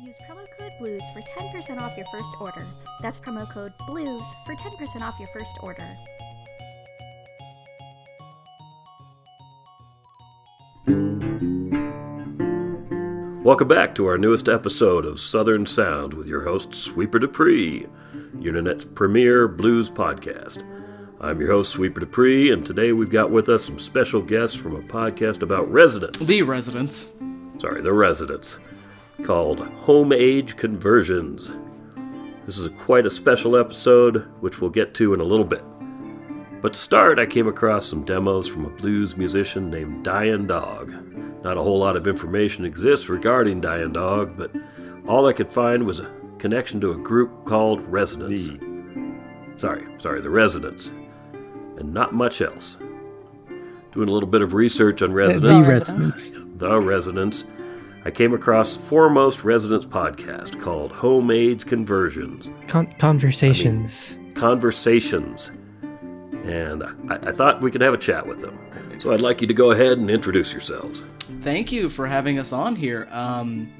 Use promo code BLUES for 10% off your first order. That's promo code BLUES for 10% off your first order. Welcome back to our newest episode of Southern Sound with your host, Sweeper Dupree, United's premier blues podcast. I'm your host, Sweeper Dupree, and today we've got with us some special guests from a podcast about residents. The residents. Sorry, the residents, called Home Age Conversions. This is a, quite a special episode, which we'll get to in a little bit. But to start, I came across some demos from a blues musician named Dyin' Dog. Not a whole lot of information exists regarding Dyin' Dog, but all I could find was a connection to a group called Residents. Hmm. Sorry, sorry, the Residents. And not much else. Doing a little bit of research on The Residents, residents. the Residents, I came across foremost Residents podcast called Home Aids Conversions. Con- conversations. Conversations. And I, I thought we could have a chat with them. So I'd like you to go ahead and introduce yourselves. Thank you for having us on here. Um,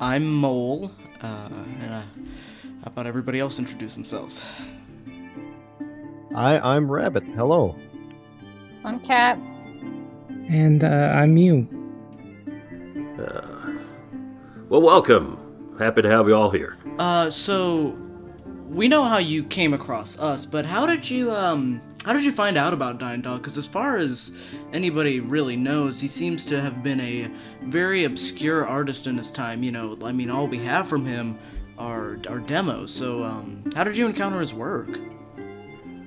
I'm Mole, uh, and uh, how about everybody else introduce themselves? I, I'm Rabbit. Hello. I'm Cat. and uh, I'm you. Well, welcome. Happy to have you all here. Uh, so we know how you came across us, but how did you um how did you find out about Dying Dog? Because as far as anybody really knows, he seems to have been a very obscure artist in his time. You know, I mean, all we have from him are are demos. So um, how did you encounter his work?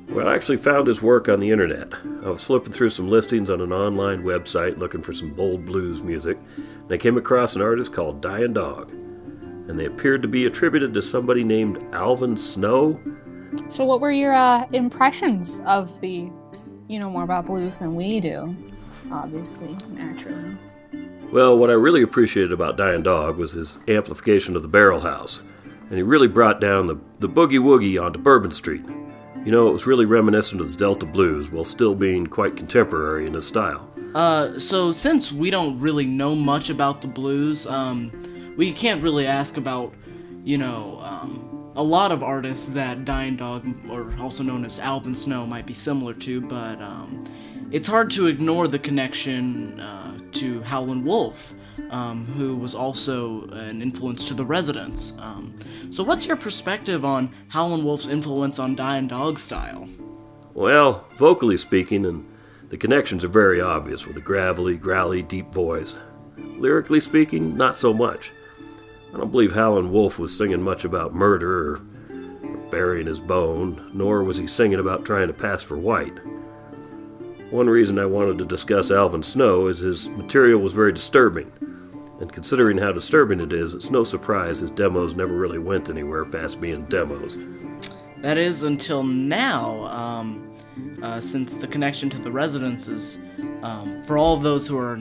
Well, I actually found his work on the internet. I was flipping through some listings on an online website looking for some bold blues music, and I came across an artist called Dyin' Dog. And they appeared to be attributed to somebody named Alvin Snow. So, what were your uh, impressions of the? You know more about blues than we do, obviously, naturally. Well, what I really appreciated about Dyin' Dog was his amplification of the Barrel House, and he really brought down the, the boogie woogie onto Bourbon Street. You know, it was really reminiscent of the Delta Blues while still being quite contemporary in his style. Uh, so since we don't really know much about the blues, um, we can't really ask about, you know, um, a lot of artists that Dying Dog, or also known as Alvin Snow, might be similar to, but um, it's hard to ignore the connection uh, to Howlin' Wolf, um, who was also an influence to the residents. Um, so, what's your perspective on Howlin' Wolf's influence on Dying Dog style? Well, vocally speaking, and the connections are very obvious with a gravelly, growly, deep voice. Lyrically speaking, not so much. I don't believe Howlin' Wolf was singing much about murder or burying his bone, nor was he singing about trying to pass for white. One reason I wanted to discuss Alvin Snow is his material was very disturbing, and considering how disturbing it is, it's no surprise his demos never really went anywhere past being demos. That is until now, um, uh, since the connection to the residences, um, for all of those who are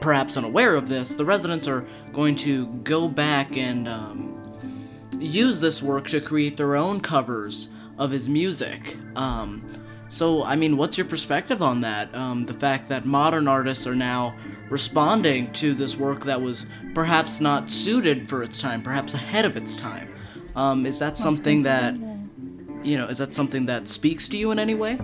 perhaps unaware of this, the residents are going to go back and um, use this work to create their own covers of his music. Um, so, I mean, what's your perspective on that? Um, the fact that modern artists are now responding to this work that was perhaps not suited for its time, perhaps ahead of its time. Um, is that something that you know, is that something that speaks to you in any way?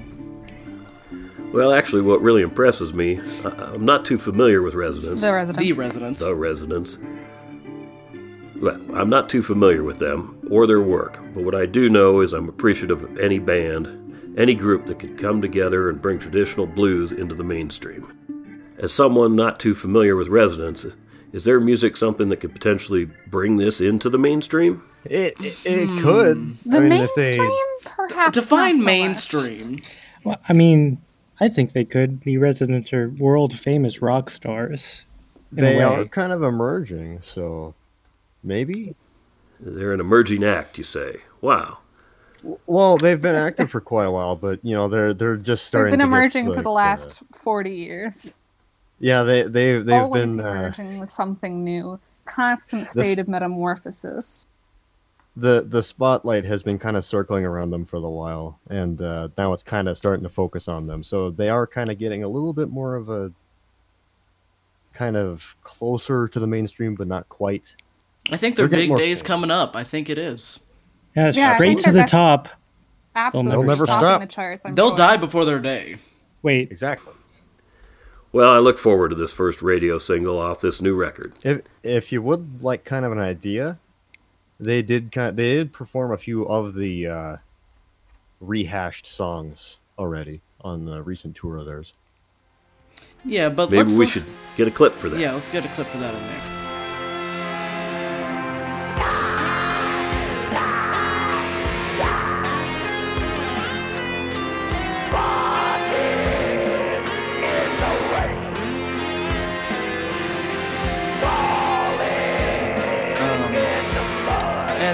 Well, actually, what really impresses me, I- I'm not too familiar with residents. The residents. The residents. the residents. Well, I'm not too familiar with them or their work, but what I do know is I'm appreciative of any band, any group that can come together and bring traditional blues into the mainstream. As someone not too familiar with residents, is their music something that could potentially bring this into the mainstream? It it, it could. the I mean, if they- mainstream, perhaps. Define not so mainstream. Well, I mean, I think they could. The residents are world famous rock stars. They are kind of emerging, so maybe. They're an emerging act, you say. Wow. Well, they've been active for quite a while, but you know they're they're just starting. They've starting. been to get, emerging for like, the uh, last forty years. yeah, they they they've Always been uh, emerging with something new. Constant state of metamorphosis. The the spotlight has been kind of circling around them for a while, and uh, now it's kind of starting to focus on them. So they are kind of getting a little bit more of a kind of closer to the mainstream, but not quite. I think their big more day's fame. coming up. I think it is. Yeah, Yeah, straight to the best- top. Absolutely, They'll never topping stop. the charts. I'm They'll sure. die before their day. Wait, Exactly. Well, I look forward to this first radio single off this new record. If if you would like kind of an idea, they did kind they did perform a few of the uh, rehashed songs already on the recent tour of theirs. Yeah, but Maybe let's we look- should get a clip for that. Yeah, let's get a clip for that in there.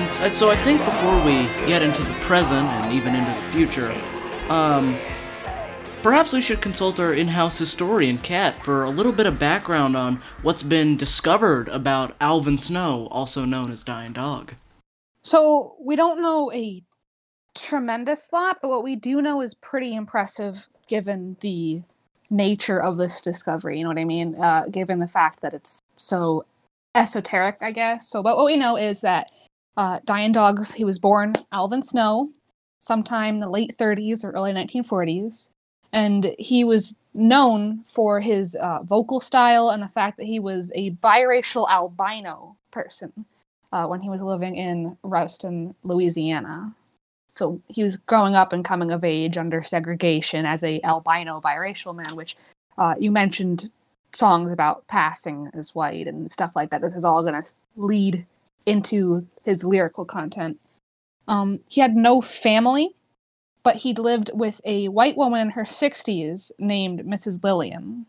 And so I think before we get into the present and even into the future, um, perhaps we should consult our in-house historian, Kat, for a little bit of background on what's been discovered about Alvin Snow, also known as Dying Dog. So we don't know a tremendous lot, but what we do know is pretty impressive given the nature of this discovery. You know what I mean? Uh, given the fact that it's so esoteric, I guess. So, but what we know is that uh, Dying Dogs, he was born Alvin Snow sometime in the late 30s or early 1940s. And he was known for his uh, vocal style and the fact that he was a biracial albino person uh, when he was living in Ruston, Louisiana. So he was growing up and coming of age under segregation as a albino biracial man, which uh, you mentioned songs about passing as white and stuff like that. This is all going to lead into his lyrical content. Um, he had no family, but he'd lived with a white woman in her 60s named Mrs. Lillian.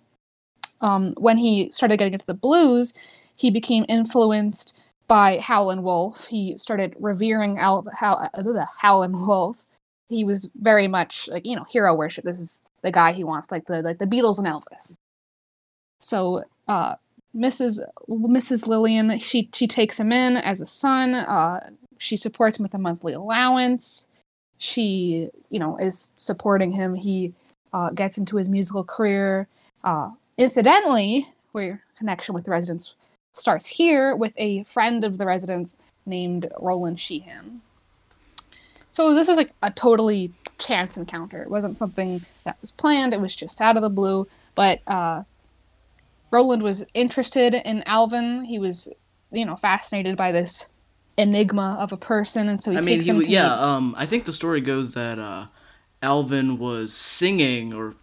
Um, when he started getting into the blues, he became influenced by Howlin' Wolf. He started revering Al- How- uh, Howlin' Wolf. He was very much like you know hero worship. This is the guy he wants, like the like the Beatles and Elvis. So uh, Mrs. Mrs. Lillian, she she takes him in as a son. Uh, she supports him with a monthly allowance. She you know is supporting him. He uh, gets into his musical career. Uh, incidentally, where connection with the residents starts here with a friend of the residents named Roland Sheehan. So this was like a totally chance encounter. It wasn't something that was planned. It was just out of the blue. But uh, Roland was interested in Alvin. He was, you know, fascinated by this enigma of a person, and so he I mean, takes him to yeah. meet- Um, I think the story goes that uh, Alvin was singing or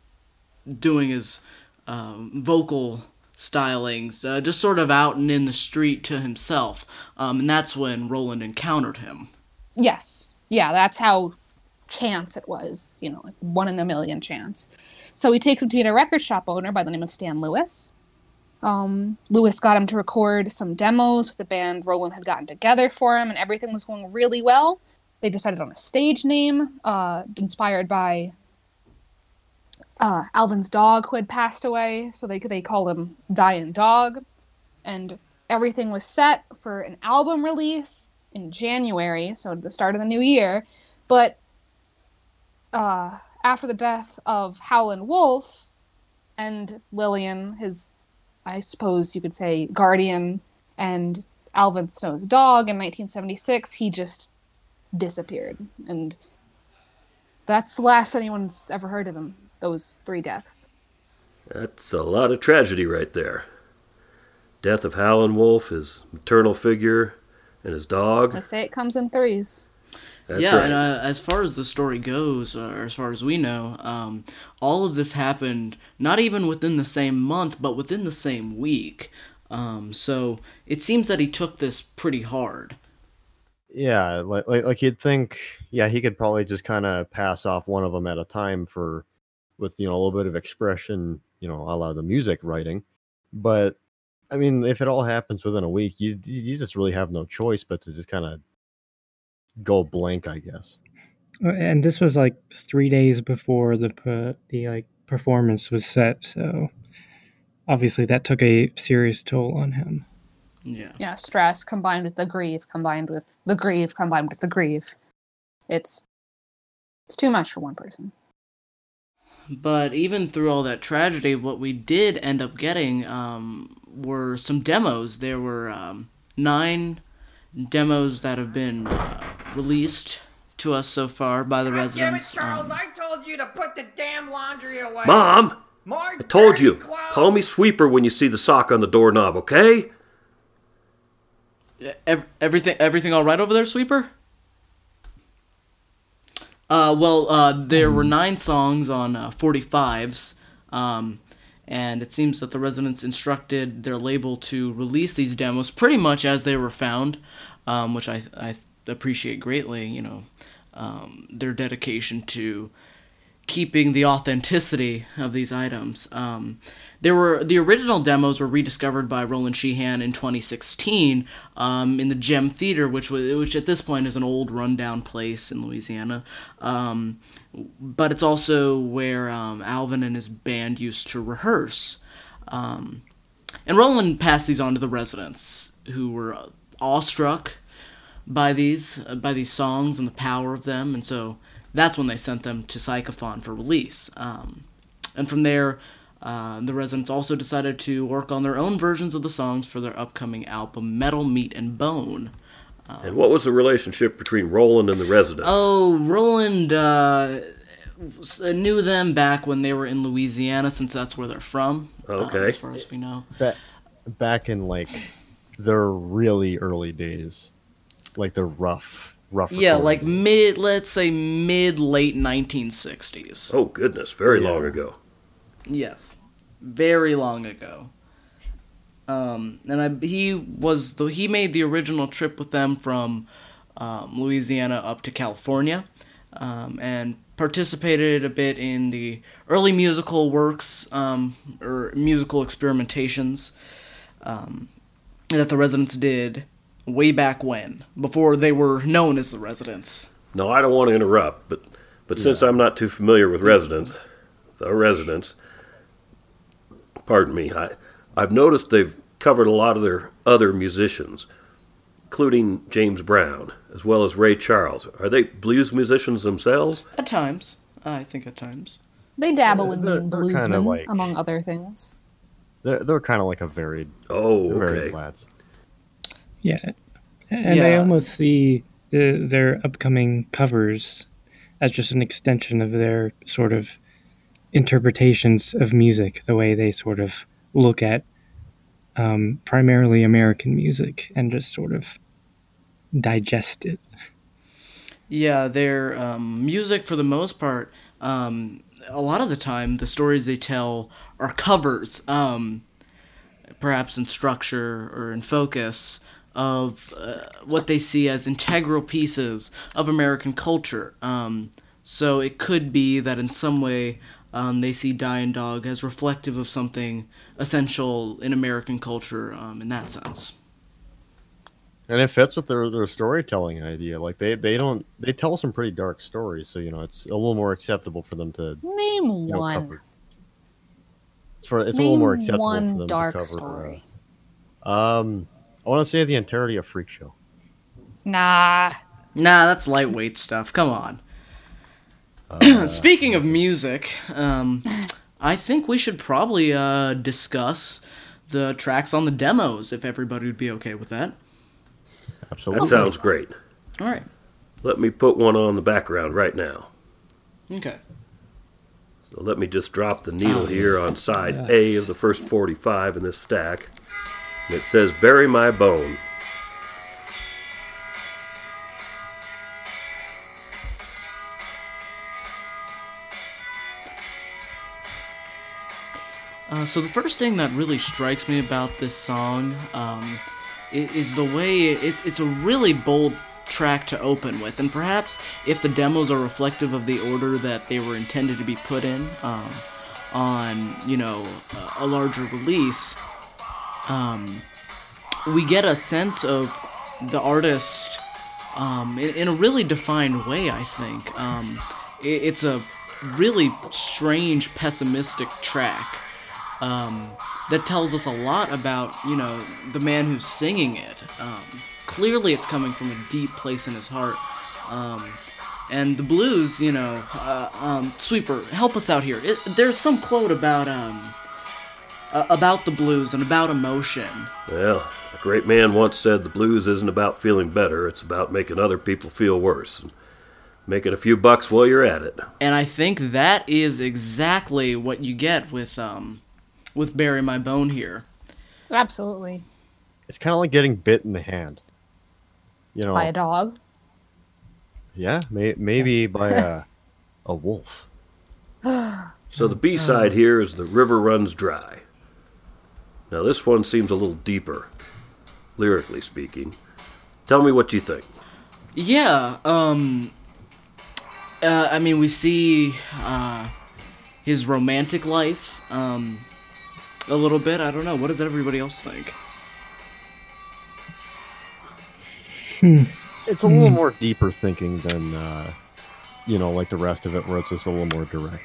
doing his um, vocal stylings, uh, just sort of out and in the street to himself, um, and that's when Roland encountered him. Yes. Yeah, that's how chance it was, you know, like one in a million chance. So he takes him to meet a record shop owner by the name of Stan Lewis. Um, Lewis got him to record some demos with the band Roland had gotten together for him, and everything was going really well. They decided on a stage name, uh, inspired by uh, Alvin's dog who had passed away, so they they called him Dying Dog, and everything was set for an album release in January, so the start of the new year. But uh, after the death of Howlin' Wolf and Lillian, his, I suppose you could say, guardian, and Alvin Snow's dog in 1976, he just disappeared. And that's the last anyone's ever heard of him, those three deaths. That's a lot of tragedy right there. Death of Howlin' Wolf, his maternal figure, and his dog. I say it comes in threes. That's yeah, right. and uh, as far as the story goes, or as far as we know, um, all of this happened not even within the same month, but within the same week. Um, so it seems that he took this pretty hard. Yeah, like like, like you'd think, yeah, he could probably just kind of pass off one of them at a time for, with you know a little bit of expression, you know, a la the music writing. But I mean, if it all happens within a week, you you just really have no choice but to just kind of go blank, I guess. Uh, and this was like three days before the the like performance was set, so obviously that took a serious toll on him. Yeah. yeah, stress combined with the grief, combined with the grief, combined with the grief. It's it's too much for one person. But even through all that tragedy, what we did end up getting um, were some demos. There were um, nine demos that have been uh, released to us so far by the God damn it, residents. Charles! Um, I told you to put the damn laundry away. Mom! More I told you. clothes. Call me Sweeper when you see the sock on the doorknob, okay? ev- everything, everything all right over there, Sweeper? Uh, well, uh, there were nine songs on uh, 45s, um, and it seems that the residents instructed their label to release these demos pretty much as they were found, um, which I, I appreciate greatly. You know, um, their dedication to keeping the authenticity of these items. Um, there were the original demos were rediscovered by Roland Sheehan in 2016 um, in the Gem Theater, which was which at this point is an old rundown place in Louisiana. Um, but it's also where um, Alvin and his band used to rehearse. Um, and Roland passed these on to the residents, who were awestruck by these uh, by these songs and the power of them, and so that's when they sent them to Psychophon for release. Um, and from there, uh, the residents also decided to work on their own versions of the songs for their upcoming album, Metal, Meat, and Bone. And what was the relationship between Roland and the residents? Oh, Roland uh, knew them back when they were in Louisiana, since that's where they're from. um, Okay. as far as we know. Ba- back in like their really early days, like the rough, rough. Yeah, like days. mid, let's say mid late 1960s. Oh, goodness, very Yeah. long ago. Yes, very long ago. Um, and I, he was the he made the original trip with them from um, Louisiana up to California, um, and participated a bit in the early musical works um, or musical experimentations um, that the residents did way back when, before they were known as the residents. No, I don't want to interrupt, but but since I'm not too familiar with residents, the residents, pardon me, I I've noticed they've covered a lot of their other musicians, including James Brown as well as Ray Charles. Are they blues musicians themselves? At times, I think at times. They dabble in They're- being bluesmen, like- among other things. they're they're kind of like a varied, Oh, varied okay. lads. Yeah, and I almost see the, their upcoming covers as just an extension of their sort of interpretations of music, the way they sort of look at um, primarily American music and just sort of digest it. Yeah, their um, music, for the most part, um, a lot of the time, the stories they tell are covers, um, perhaps in structure or in focus, of uh, what they see as integral pieces of American culture. Um, so it could be that in some way um, they see Dying Dog as reflective of something essential in American culture um, in that sense. And it fits with their, their storytelling idea. Like they, they don't they tell some pretty dark stories, so you know it's a little more acceptable for them to Name you know, one. cover. It's, for, it's a little more Name acceptable for them dark to cover. story. Uh, um, I want to say the entirety of Freak Show. Nah. Nah, that's lightweight stuff. Come on. Speaking of music, um, I think we should probably uh, discuss the tracks on the demos if everybody would be okay with that. Absolutely. That sounds great. All right. Let me put one on the background right now. Okay. So let me just drop the needle here on side A of the first 45 in this stack. And it says, Bury My Bone. So the first thing that really strikes me about this song um, is the way it's it's a really bold track to open with, and perhaps if the demos are reflective of the order that they were intended to be put in um, on you know a- a larger release, um, we get a sense of the artist um, in, in a really defined way. I think um, it, it's a really strange, pessimistic track um, that tells us a lot about you know the man who's singing it. Um, clearly, it's coming from a deep place in his heart. Um, and the blues, you know, uh, um, Sweeper, help us out here. It, there's some quote about um, uh, about the blues and about emotion. Well, a great man once said the blues isn't about feeling better, it's about making other people feel worse. And making a few bucks while you're at it. And I think that is exactly what you get with um with Bury My Bone here. Absolutely. It's kind of like getting bit in the hand. You know, By a dog. yeah, may, maybe by a a wolf. So the B side here is The River Runs Dry. Now, this one seems a little deeper, lyrically speaking. Tell me what you think. Yeah, um uh, I mean we see uh his romantic life um a little bit. I don't know. What does everybody else think? It's a little more deeper thinking than uh, you know, like the rest of it, where it's just a little more direct.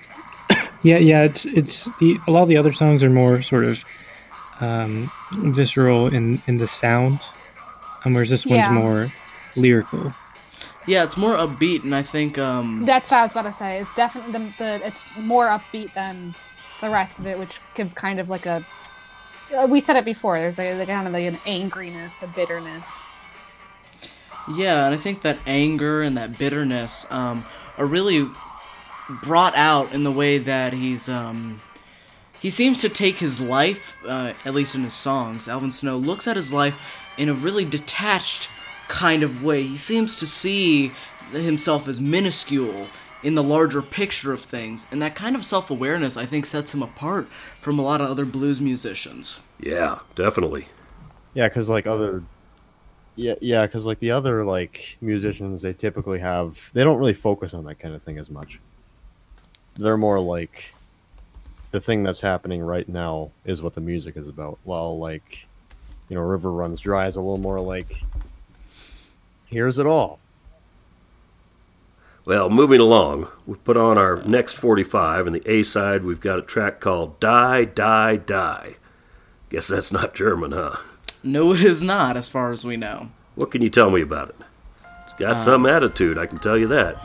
Yeah, yeah. It's it's the a lot of the other songs are more sort of um, visceral in in the sound, um, whereas this Yeah. one's more lyrical. Yeah, it's more upbeat and I think um That's what I was about to say. It's definitely the, the it's more upbeat than the rest of it, which gives kind of like a. uh, We said it before. There's a, like kind of like an angriness, a bitterness. Yeah, and I think that anger and that bitterness um, are really brought out in the way that he's. Um, he seems to take his life, uh, at least in his songs. Alvin Snow looks at his life in a really detached kind of way. He seems to see himself as minuscule in the larger picture of things, and that kind of self awareness, I think, sets him apart from a lot of other blues musicians. Yeah, definitely. Yeah, because like other, yeah, yeah, because like the other like musicians, they typically have they don't really focus on that kind of thing as much. They're more like the thing that's happening right now is what the music is about. While like, you know, River Runs Dry is a little more like, here's it all. Well, moving along, we put on our next 45, and the A side, we've got a track called Die, Die, Die. Guess that's not German, huh? No, it is not, as far as we know. What can you tell me about it? It's got some attitude, I can tell you that.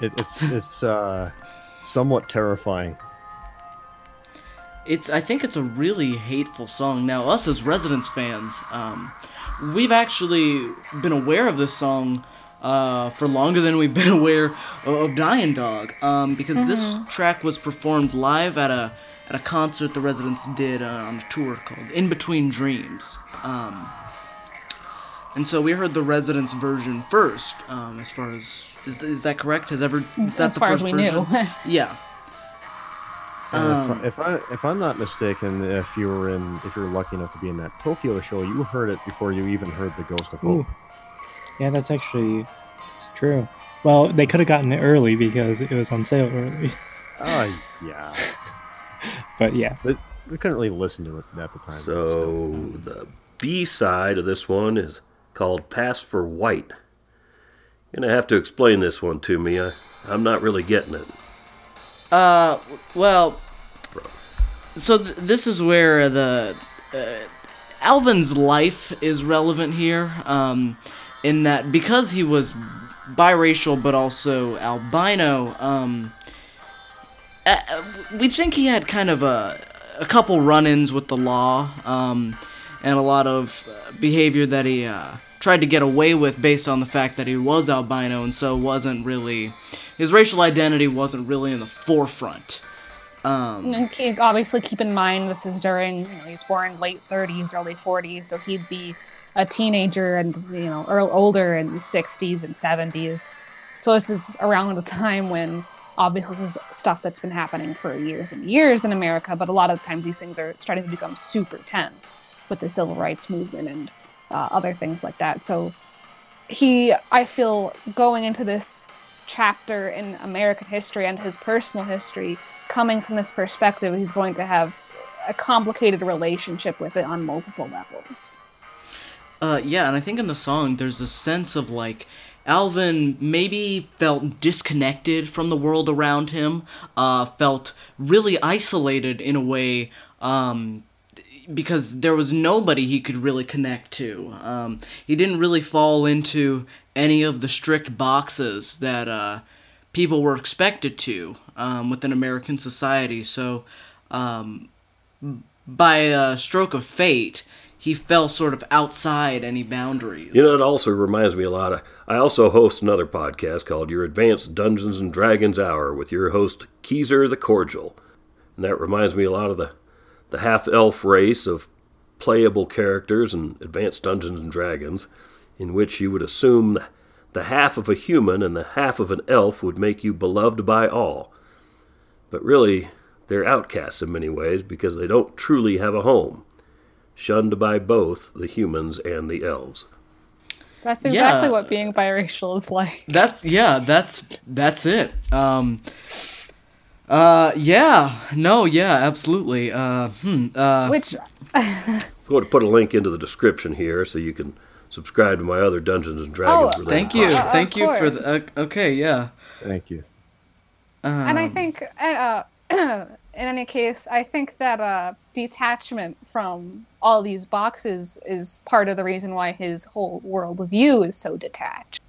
It, it's it's uh, somewhat terrifying. It's I think it's a really hateful song. Now, us as Residents fans, um, we've actually been aware of this song uh, for longer than we've been aware of, of Dying Dog, um, because this track was performed live at a at a concert the Residents did uh, on a tour called In Between Dreams. Um, and so we heard the Residents version first. Um, as far as is, is that correct? Has ever is that as the far as first we version? knew. Yeah. And if, I, if I if I'm not mistaken, if you were in if you're lucky enough to be in that Tokyo show, you heard it before you even heard the Ghost of Hope. Ooh. Yeah, that's actually it's true. Well, they could have gotten it early because it was on sale early. Oh yeah, But yeah, but we couldn't really listen to it at the time. So the B side of this one is called Pass for White. You're gonna have to explain this one to me. I, I'm not really getting it. Uh, well, so th- this is where the uh, Alvin's life is relevant here, um, in that because he was biracial but also albino, um, uh, uh, we think he had kind of a a couple run-ins with the law, um, and a lot of uh, behavior that he uh, tried to get away with based on the fact that he was albino and so wasn't really his racial identity wasn't really in the forefront. Um, And obviously, keep in mind this is during you know he's born late 30s, early 40s, so he'd be a teenager and you know or older in the 60s and 70s. So this is around the time when obviously this is stuff that's been happening for years and years in America, but a lot of times these things are starting to become super tense with the civil rights movement and uh, other things like that. So he, I feel, going into this chapter in American history and his personal history, coming from this perspective, he's going to have a complicated relationship with it on multiple levels. Uh, yeah, and I think in the song there's a sense of like Alvin maybe felt disconnected from the world around him, uh, felt really isolated in a way, um, because there was nobody he could really connect to. Um, he didn't really fall into any of the strict boxes that uh, people were expected to um, within American society. So um, by a stroke of fate, he fell sort of outside any boundaries. You know, it also reminds me a lot of. I also host another podcast called Your Advanced Dungeons and Dragons Hour with your host Keezer the Cordial, and that reminds me a lot of the the half elf race of playable characters in Advanced Dungeons and Dragons, in which you would assume the half of a human and the half of an elf would make you beloved by all. But really, they're outcasts in many ways because they don't truly have a home, shunned by both the humans and the elves. That's exactly Yeah. what being biracial is like. That's yeah, that's that's it. Um uh yeah, no, yeah, absolutely. Uh hmm, uh Which I'm going to put a link into the description here so you can subscribe to my other Dungeons and Dragons Oh, thank you. Uh, thank you for the uh, okay, yeah. Thank you. and I Um, think uh, in any case, I think that uh, detachment from all these boxes is part of the reason why his whole worldview is so detached.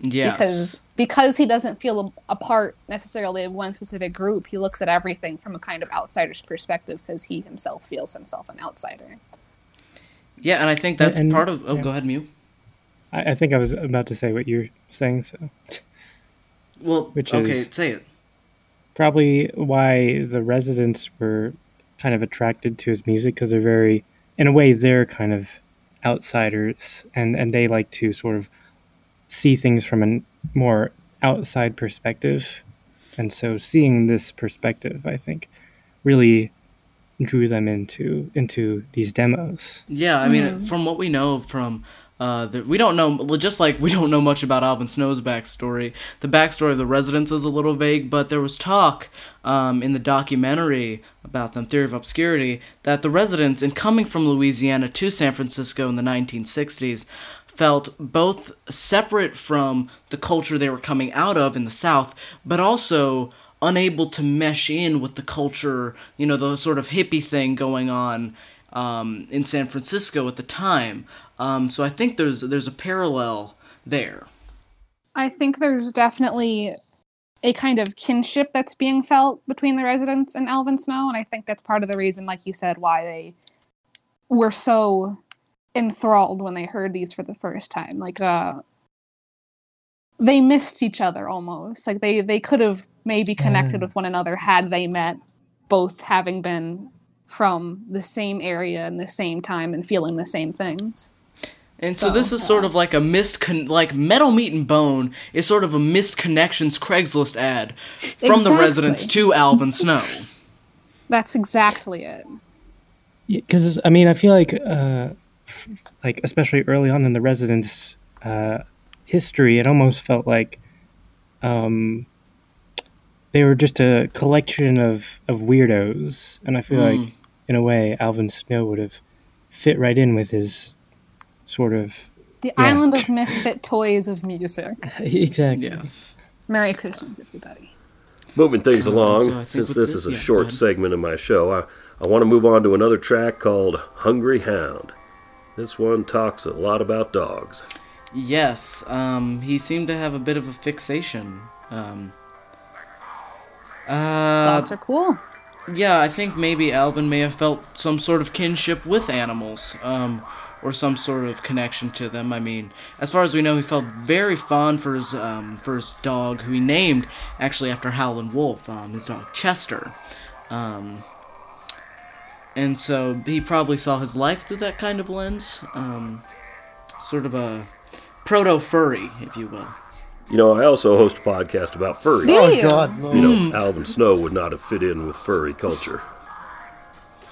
yes. Because because he doesn't feel a, a part necessarily of one specific group, he looks at everything from a kind of outsider's perspective because he himself feels himself an outsider. Yeah, and I think that's And- part of Oh, yeah. go ahead, Mew. I, I think I was about to say what you're saying, so Well, Which okay, is- say it. Probably why the residents were kind of attracted to his music because they're very, in a way, they're kind of outsiders, and and they like to sort of see things from a more outside perspective, and so seeing this perspective, I think, really drew them into into these demos. Yeah, I mean, mm-hmm. from what we know from uh, we don't know just like we don't know much about Alvin Snow's backstory. The backstory of the residents is a little vague, but there was talk um, in the documentary about them, Theory of Obscurity, that the residents, in coming from Louisiana to San Francisco in the 1960s, felt both separate from the culture they were coming out of in the South, but also unable to mesh in with the culture, you know, the sort of hippie thing going on um, in San Francisco at the time. Um, so I think there's there's a parallel there. I think there's definitely a kind of kinship that's being felt between the residents and Alvin Snow, and I think that's part of the reason, like you said, why they were so enthralled when they heard these for the first time. Like, uh, they missed each other almost. Like they they could have maybe connected Mm. with one another had they met, both having been from the same area and the same time and feeling the same things. And so, So, this is sort of like a missed con- like Metal Meat and Bone is sort of a missed connections Craigslist ad from the residents to Alvin Snow. That's exactly it. because I mean, I feel like, uh, like especially early on in the residents' uh, history, it almost felt like um, they were just a collection of of weirdos, and I feel Mm. like, in a way, Alvin Snow would have fit right in with his sort of The Yeah. island of misfit toys of music. exactly. Yes. Merry Christmas, everybody. Moving things along, so since this this- is a yeah, short ahead. segment of my show, I, I want to move on to another track called Hungry Hound. This one talks a lot about dogs. Yes. Um, he seemed to have a bit of a fixation. Um, uh, Dogs are cool. Yeah, I think maybe Alvin may have felt some sort of kinship with animals, um, or some sort of connection to them. I mean, as far as we know, he felt very fond for his um, for his dog, who he named actually after Howlin' Wolf, um, his dog Chester. Um, and so he probably saw his life through that kind of lens, um, sort of a proto furry, if you will. You know, I also host a podcast about furry. Oh God, no. You know, Alvin Snow would not have fit in with furry culture.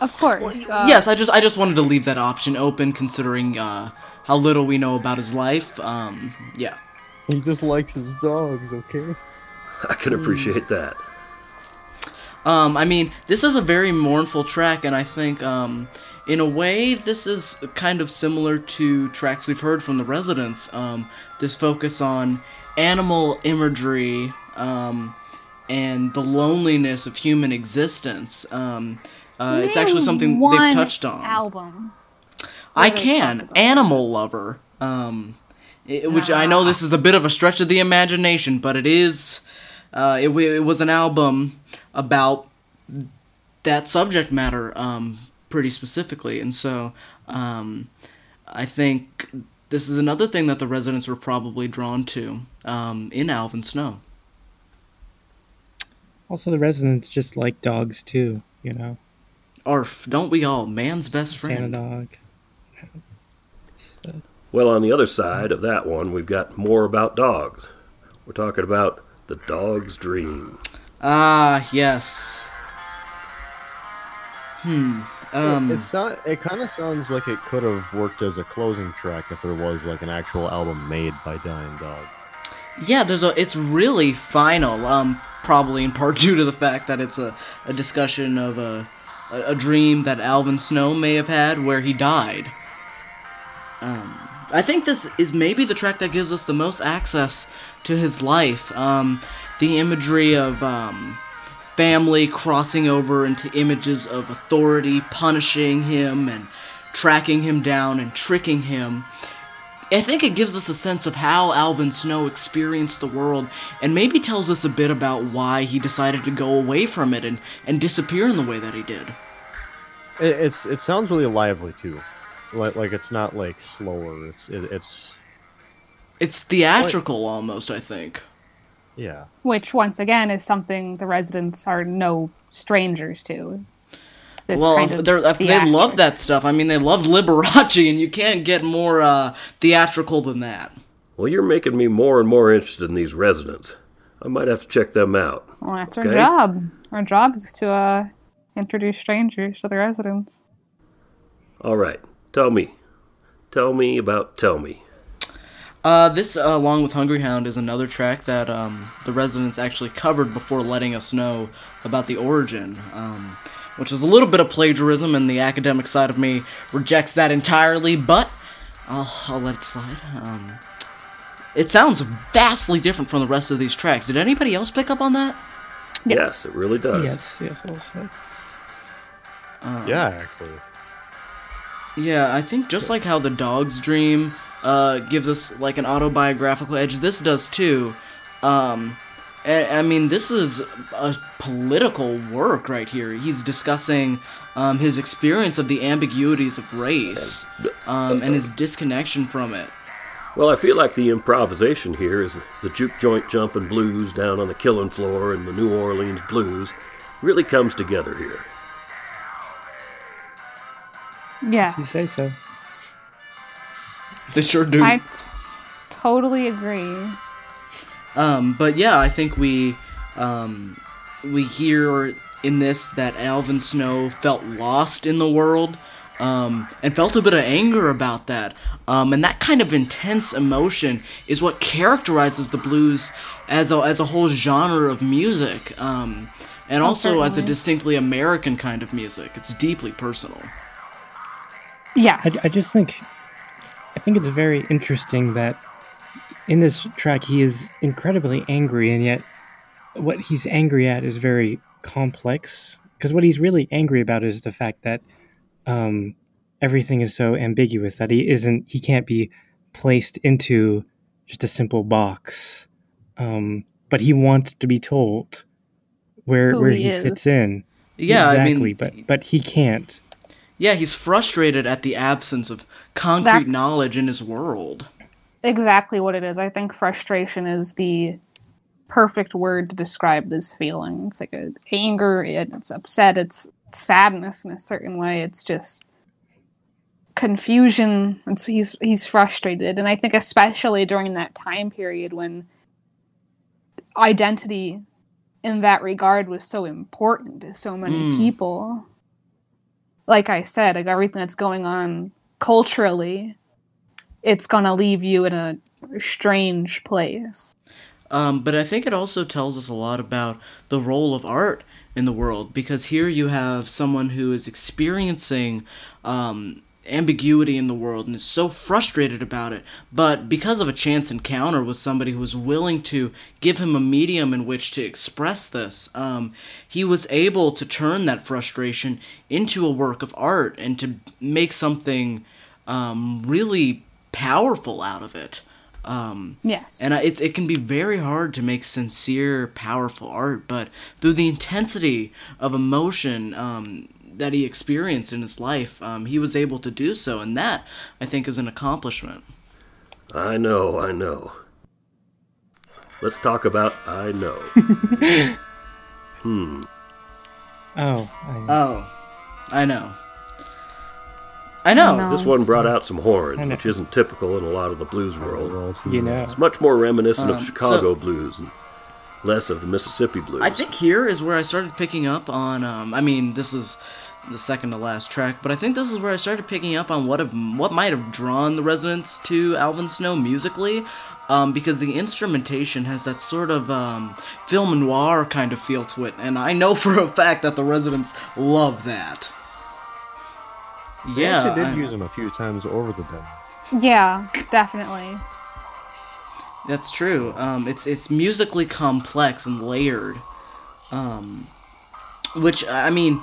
Of course. uh, yes, I just I just wanted to leave that option open, considering uh, how little we know about his life. Um, yeah. He just likes his dogs. Okay. I can appreciate that. Um, I mean, this is a very mournful track, and I think, um, in a way, this is kind of similar to tracks we've heard from the residents. Um, this focus on animal imagery um, and the loneliness of human existence. Uh, it's actually something one they've touched on. Album. I can. Animal Lover. Um, i- which I know this is a bit of a stretch of the imagination, but it is. Uh, it, it was an album about that subject matter um, pretty specifically, and so um, I think this is another thing that the residents were probably drawn to um, in Alvin Snow. Also, the residents just like dogs too. You know, Arf, don't we all? Man's best friend. Santa friend. dog. So, Well, on the other side of that one, we've got more about dogs. We're talking about the dog's dream. Ah, yes. Hmm. Um, it so- it kind of sounds like it could have worked as a closing track if there was like an actual album made by Dying Dog. Yeah, there's a. It's really final. Um, probably in part due to the fact that it's a, a discussion of a, a a dream that Alvin Snow may have had where he died. Um, I think this is maybe the track that gives us the most access to his life. Um, the imagery of um, family crossing over into images of authority, punishing him and tracking him down and tricking him. I think it gives us a sense of how Alvin Snow experienced the world and maybe tells us a bit about why he decided to go away from it and, and disappear in the way that he did. It, it's it sounds really lively too, like like it's not like slower. It's it, it's It's theatrical almost, I think. yeah. which once again is something the residents are no strangers to. This well, kind of they're, if they love that stuff. I mean, they loved Liberace, and you can't get more uh, theatrical than that. Well, you're making me more and more interested in these residents. I might have to check them out. Well, that's our Okay. job. Our job is to uh, introduce strangers to the residents. All right, tell me. Tell me about Tell Me. Uh, this, uh, along with Hungry Hound, is another track that um, the residents actually covered before letting us know about the origin, um, which is a little bit of plagiarism, and the academic side of me rejects that entirely, but I'll, I'll let it slide. Um, it sounds vastly different from the rest of these tracks. Did anybody else pick up on that? Yes, it really does. yes, yes, also. yeah, actually. Yeah, I think just like how the dog's dream uh, gives us like an autobiographical edge, this does too. Um, I, I mean, this is a political work right here. He's discussing um, his experience of the ambiguities of race um, and his disconnection from it. Well, I feel like the improvisation here is the juke joint jumping blues down on the killing floor and the New Orleans blues really comes together here. Yes. You say so. They sure do. I t- totally agree. Um, but yeah, I think we um, we hear in this that Alvin Snow felt lost in the world um, and felt a bit of anger about that. Um, and that kind of intense emotion is what characterizes the blues as a, as a whole genre of music. Um, and Oh, also as a distinctly American kind of music. It's deeply personal. Yes. I, I just think, I think it's very interesting that in this track he is incredibly angry, and yet what he's angry at is very complex. Because what he's really angry about is the fact that um, everything is so ambiguous that he isn't, he can't be placed into just a simple box. Um, but he wants to be told where Who where he he, fits in. Yeah, exactly, I mean, but but he can't. yeah, he's frustrated at the absence of concrete That's- knowledge in his world. Exactly what it is. I think frustration is the perfect word to describe this feeling. It's like a anger, it's upset, it's sadness in a certain way. It's just confusion. And so he's he's frustrated, and I think especially during that time period when identity in that regard was so important to so many Mm. people. Like I said, like everything that's going on culturally, it's gonna leave you in a strange place. Um, but I think it also tells us a lot about the role of art in the world because here you have someone who is experiencing um, ambiguity in the world and is so frustrated about it. But because of a chance encounter with somebody who was willing to give him a medium in which to express this, um, he was able to turn that frustration into a work of art and to make something um, really powerful out of it. Um, Yes. and I- it, it can be very hard to make sincere, powerful art, but through the intensity of emotion um, that he experienced in his life, um, he was able to do so, and that, I think, is an accomplishment. I know, I know. Let's talk about I know. hmm. Oh, I, Oh, I know. I know. know. This one brought out some horns, which isn't typical in a lot of the blues world. Roll you know. It's much more reminiscent Um, of Chicago so- blues and less of the Mississippi blues. I think here is where I started picking up on. Um, I mean, this is the second to last track, but I think this is where I started picking up on what have, what might have drawn the residents to Alvin Snow musically, um, because the instrumentation has that sort of um, film noir kind of feel to it, and I know for a fact that the residents love that. They Yeah, actually did I- use them a few times over the demo. yeah, definitely. That's true. Um, it's it's musically complex and layered, um, which I mean,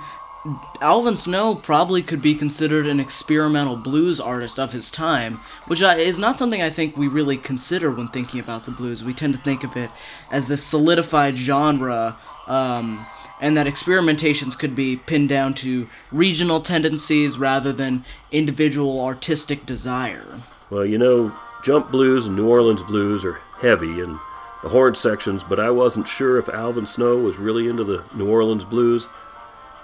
Alvin Snow probably could be considered an experimental blues artist of his time, which is not something I think we really consider when thinking about the blues. We tend to think of it as this solidified genre. Um, and that experimentations could be pinned down to regional tendencies rather than individual artistic desire. Well, you know, jump blues and New Orleans blues are heavy in the horn sections, but I wasn't sure if Alvin Snow was really into the New Orleans blues.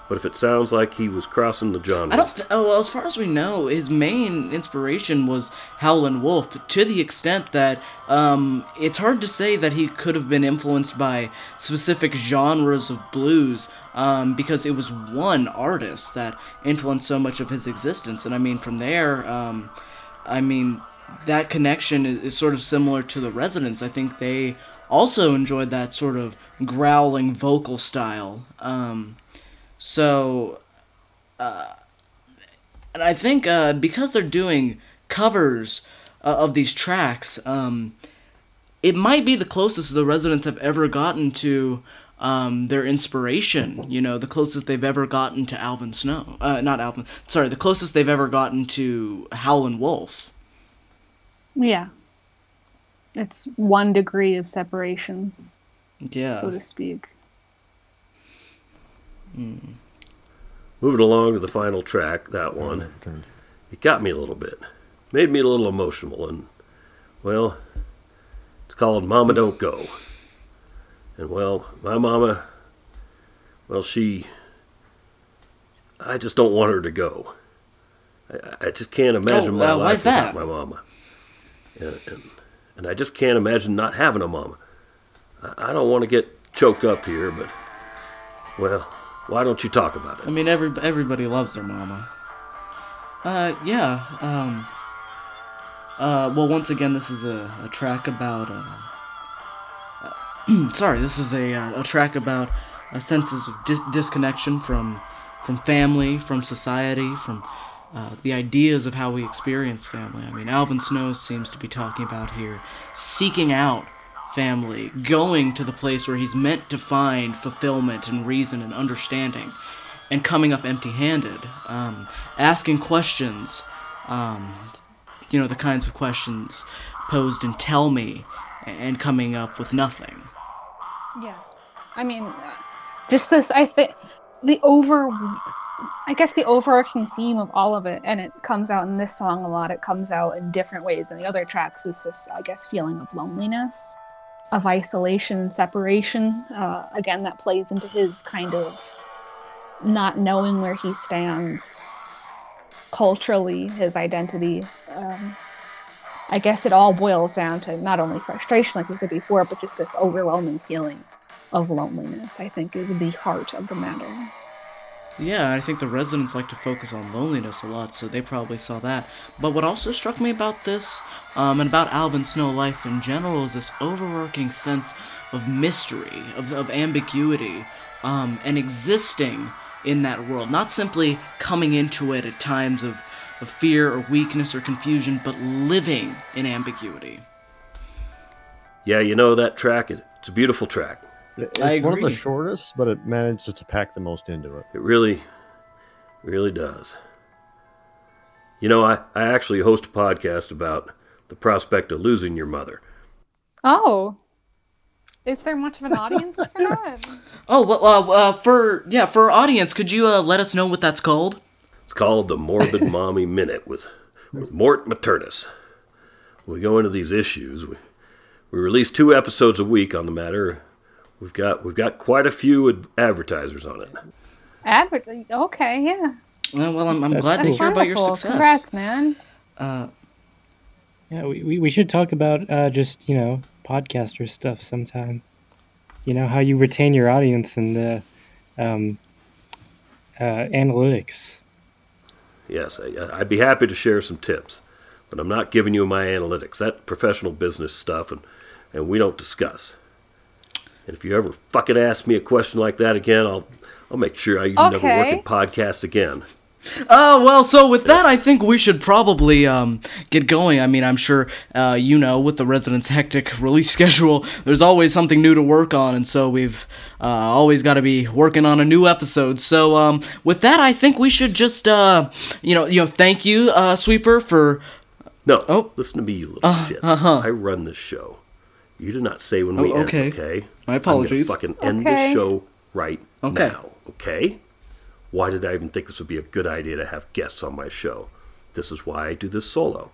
But if it sounds like he was crossing the genres, I don't. Th- oh, well, as far as we know, his main inspiration was Howlin' Wolf, to the extent that um, it's hard to say that he could have been influenced by specific genres of blues, um, because it was one artist that influenced so much of his existence. And I mean, from there, um, I mean, that connection is, is sort of similar to the Residents. I think they also enjoyed that sort of growling vocal style. Um, so and I think uh, because they're doing covers uh, of these tracks, um, it might be the closest the residents have ever gotten to um, their inspiration. You know, the closest they've ever gotten to Alvin Snow. Uh, not Alvin. Sorry, the closest they've ever gotten to Howlin' Wolf. Yeah. It's one degree of separation, Yeah. so to speak. Moving along to the final track, that one, it got me a little bit, made me a little emotional, and well, it's called "Mama Don't Go," and well, my mama, well, she, I just don't want her to go. I, I just can't imagine Oh, my uh, life why's without that? my mama, and, and and I just can't imagine not having a mama. I, I don't want to get choked up here, but well, why don't you talk about it? I mean, every everybody loves their mama. Uh, yeah. Um. Uh, well, once again, this is a, a track about. Uh, uh, sorry, this is a uh, a track about a senses of dis- disconnection from from family, from society, from uh, the ideas of how we experience family. I mean, Alvin Snow seems to be talking about here seeking out family, going to the place where he's meant to find fulfillment and reason and understanding, and coming up empty handed, um, asking questions, um, you know, the kinds of questions posed in Tell Me, and coming up with nothing. Yeah. I mean, just this, I think, the over, I guess the overarching theme of all of it, and it comes out in this song a lot, it comes out in different ways in the other tracks, is this, I guess, feeling of loneliness, of isolation and separation. Uh, again, that plays into his kind of not knowing where he stands culturally, his identity. Um, I guess it all boils down to not only frustration, like we said before, but just this overwhelming feeling of loneliness, I think, is the heart of the matter. Yeah, I think the residents like to focus on loneliness a lot, so they probably saw that. But what also struck me about this, um, and about Alvin Snow life in general, is this overworking sense of mystery, of, of ambiguity, um, and existing in that world. Not simply coming into it at times of, of fear or weakness or confusion, but living in ambiguity. Yeah, you know that track is it's a beautiful track. It's I one of the shortest, but it manages to pack the most into it. It really, really does. You know, I, I actually host a podcast about the the prospect of losing your mother. Oh. Is there much of an audience for that? Oh, well, uh, uh, for yeah, for our audience, could you uh, let us know what that's called? It's called the Morbid Mommy Minute with, with Mort Maternus. We go into these issues. We, we release two episodes a week on the matter. We've got we've got quite a few advertisers on it. Advert. Okay, yeah. Well, well I'm, I'm That's glad to hear about your success. Congrats, man. Uh, Yeah, we, we, we should talk about uh, just, you know, podcaster stuff sometime. You know, how you retain your audience and the um, uh, analytics. Yes, I, I'd be happy to share some tips, but I'm not giving you my analytics. That professional business stuff, and and we don't discuss. And if you ever fucking ask me a question like that again, I'll I'll make sure I you never work Okay. in podcasts again. Oh, well, so with that, I think we should probably um, get going. I mean, I'm sure uh, you know, with the Residents' hectic release schedule, there's always something new to work on, and so we've uh, always got to be working on a new episode. So, um, with that, I think we should just, uh, you know, you know, thank you, uh, Sweeper, for No, Oh. listen to me, you little shit. I run this show. You did not say when oh, we Oh, end, okay. okay? My I'm gonna fucking end Okay. this show right Okay. now, okay? Why did I even think this would be a good idea to have guests on my show? This is why I do this solo.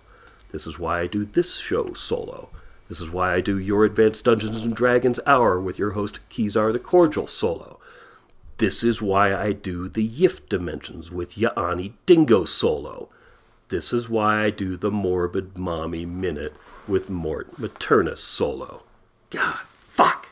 This is why I do this show solo. This is why I do your Advanced Dungeons and Dragons Hour with your host Kizar the Cordial solo. This is why I do the Yift Dimensions with Yaani Dingo solo. This is why I do the Morbid Mommy Minute with Mort Maternus solo. God, fuck!